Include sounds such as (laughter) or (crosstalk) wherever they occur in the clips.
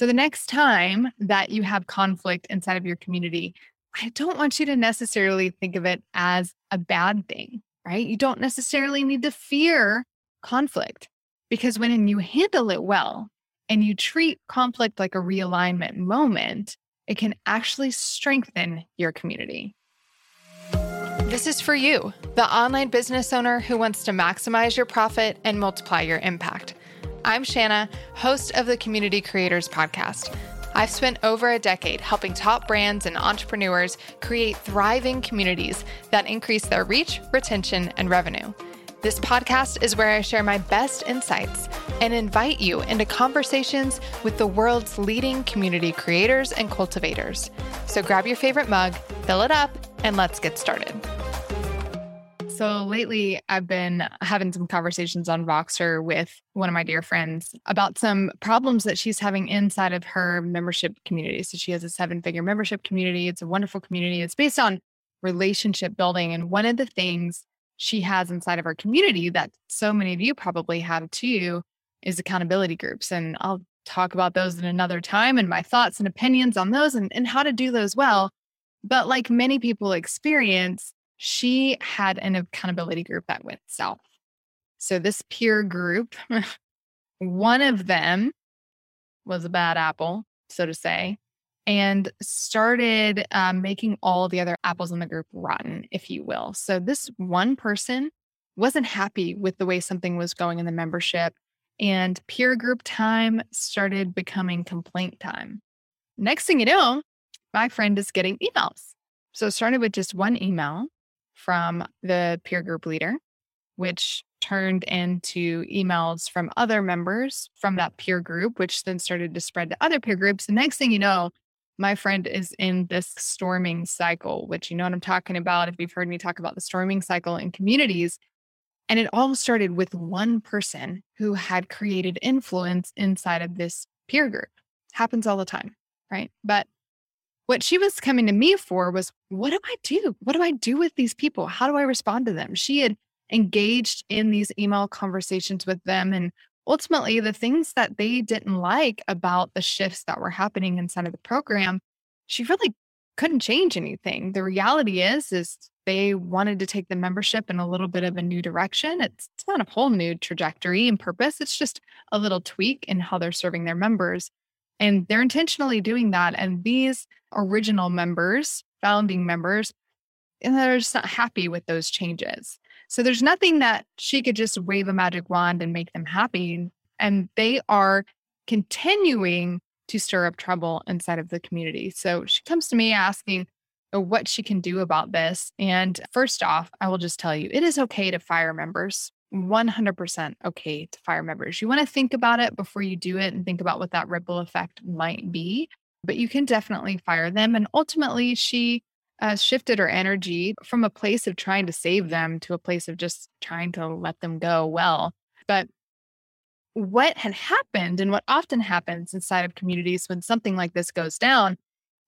So the next time that you have conflict inside of your community, I don't want you to necessarily think of it as a bad thing, right? You don't necessarily need to fear conflict because when you handle it well and you treat conflict like a realignment moment, it can actually strengthen your community. This is for you, the online business owner who wants to maximize your profit and multiply your impact. I'm Shana, host of the Community Creators Podcast. I've spent over a decade helping top brands and entrepreneurs create thriving communities that increase their reach, retention, and revenue. This podcast is where I share my best insights and invite you into conversations with the world's leading community creators and cultivators. So grab your favorite mug, fill it up, and let's get started. So lately, I've been having some conversations on Voxer with one of my dear friends about some problems that she's having inside of her membership community. So she has a seven figure membership community. It's a wonderful community. It's based on relationship building. And one of the things she has inside of her community that so many of you probably have too is accountability groups. And I'll talk about those in another time and my thoughts and opinions on those and, and how to do those well. But like many people experience, she had an accountability group that went south. So, this peer group, (laughs) one of them was a bad apple, so to say, and started um, making all the other apples in the group rotten, if you will. So, this one person wasn't happy with the way something was going in the membership, and peer group time started becoming complaint time. Next thing you know, my friend is getting emails. So, it started with just one email from the peer group leader, which turned into emails from other members from that peer group, which then started to spread to other peer groups. The next thing you know, my friend is in this storming cycle, which you know what I'm talking about if you've heard me talk about the storming cycle in communities. And it all started with one person who had created influence inside of this peer group. Happens all the time, right? But what she was coming to me for was what do I do? What do I do with these people? How do I respond to them? She had engaged in these email conversations with them and ultimately the things that they didn't like about the shifts that were happening inside of the program she really couldn't change anything the reality is is they wanted to take the membership in a little bit of a new direction it's, it's not a whole new trajectory and purpose it's just a little tweak in how they're serving their members and they're intentionally doing that. And these original members, founding members, and they're just not happy with those changes. So there's nothing that she could just wave a magic wand and make them happy. And they are continuing to stir up trouble inside of the community. So she comes to me asking uh, what she can do about this. And first off, I will just tell you it is okay to fire members. 100% okay to fire members. You want to think about it before you do it and think about what that ripple effect might be, but you can definitely fire them. And ultimately, she uh, shifted her energy from a place of trying to save them to a place of just trying to let them go well. But what had happened and what often happens inside of communities when something like this goes down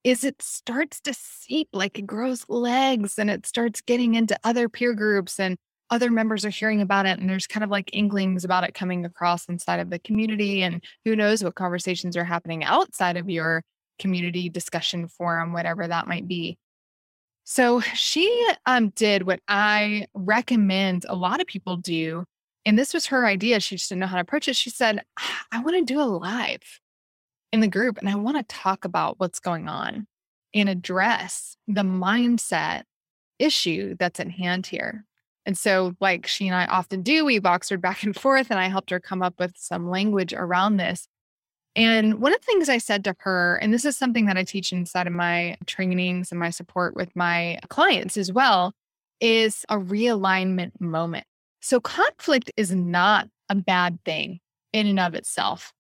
is it starts to seep like it grows legs and it starts getting into other peer groups and other members are hearing about it and there's kind of like inklings about it coming across inside of the community and who knows what conversations are happening outside of your community discussion forum whatever that might be. So she um, did what i recommend a lot of people do and this was her idea she just didn't know how to approach it she said i want to do a live in the group and i want to talk about what's going on and address the mindset issue that's at hand here and so, like she and I often do, we voxed back and forth, and I helped her come up with some language around this. And one of the things I said to her, and this is something that I teach inside of my trainings and my support with my clients as well, is a realignment moment. So, conflict is not a bad thing in and of itself.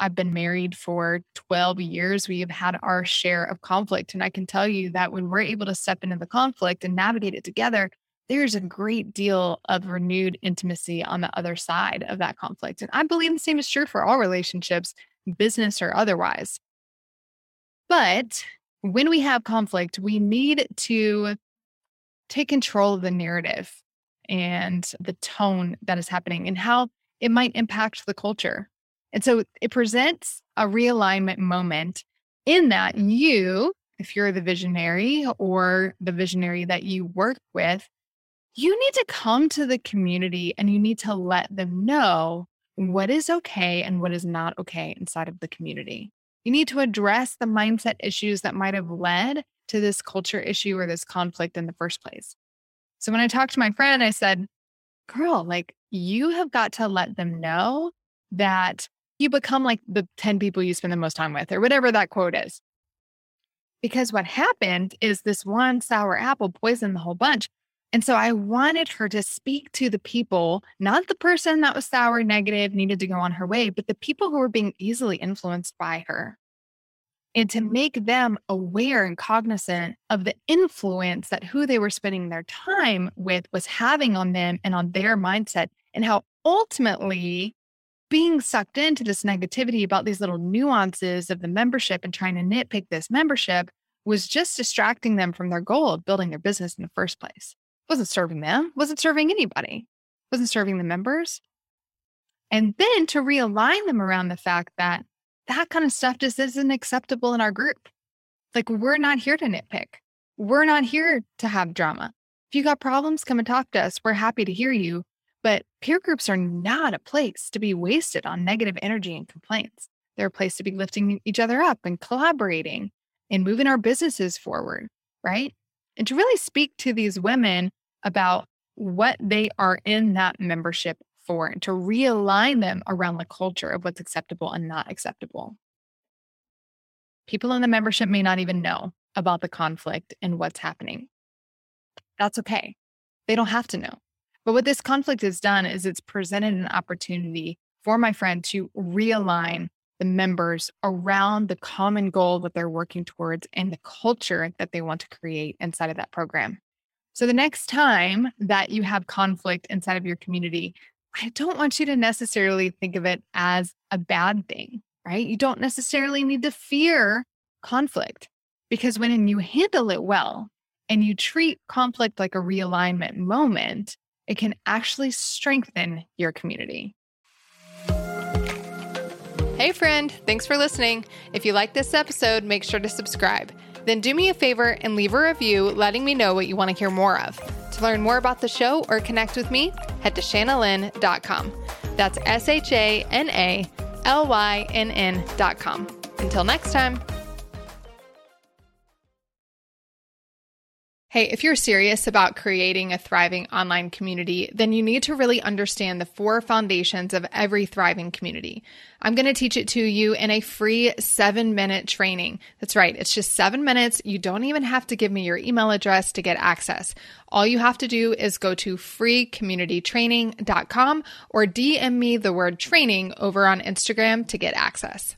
I've been married for 12 years. We have had our share of conflict. And I can tell you that when we're able to step into the conflict and navigate it together, there's a great deal of renewed intimacy on the other side of that conflict. And I believe the same is true for all relationships, business or otherwise. But when we have conflict, we need to take control of the narrative and the tone that is happening and how it might impact the culture. And so it presents a realignment moment in that you, if you're the visionary or the visionary that you work with, you need to come to the community and you need to let them know what is okay and what is not okay inside of the community. You need to address the mindset issues that might have led to this culture issue or this conflict in the first place. So when I talked to my friend, I said, girl, like you have got to let them know that you become like the 10 people you spend the most time with, or whatever that quote is. Because what happened is this one sour apple poisoned the whole bunch. And so I wanted her to speak to the people, not the person that was sour, negative, needed to go on her way, but the people who were being easily influenced by her and to mm-hmm. make them aware and cognizant of the influence that who they were spending their time with was having on them and on their mindset, and how ultimately being sucked into this negativity about these little nuances of the membership and trying to nitpick this membership was just distracting them from their goal of building their business in the first place. Wasn't serving them, wasn't serving anybody, wasn't serving the members. And then to realign them around the fact that that kind of stuff just isn't acceptable in our group. Like, we're not here to nitpick. We're not here to have drama. If you got problems, come and talk to us. We're happy to hear you. But peer groups are not a place to be wasted on negative energy and complaints. They're a place to be lifting each other up and collaborating and moving our businesses forward, right? And to really speak to these women about what they are in that membership for and to realign them around the culture of what's acceptable and not acceptable. People in the membership may not even know about the conflict and what's happening. That's okay. They don't have to know. But what this conflict has done is it's presented an opportunity for my friend to realign the members around the common goal that they're working towards and the culture that they want to create inside of that program. So the next time that you have conflict inside of your community, I don't want you to necessarily think of it as a bad thing, right? You don't necessarily need to fear conflict because when you handle it well and you treat conflict like a realignment moment, it can actually strengthen your community. Hey, friend, thanks for listening. If you like this episode, make sure to subscribe. Then do me a favor and leave a review letting me know what you want to hear more of. To learn more about the show or connect with me, head to shanalynn.com. That's S H A N A L Y N N.com. Until next time. Hey, if you're serious about creating a thriving online community, then you need to really understand the four foundations of every thriving community. I'm going to teach it to you in a free seven minute training. That's right. It's just seven minutes. You don't even have to give me your email address to get access. All you have to do is go to freecommunitytraining.com or DM me the word training over on Instagram to get access.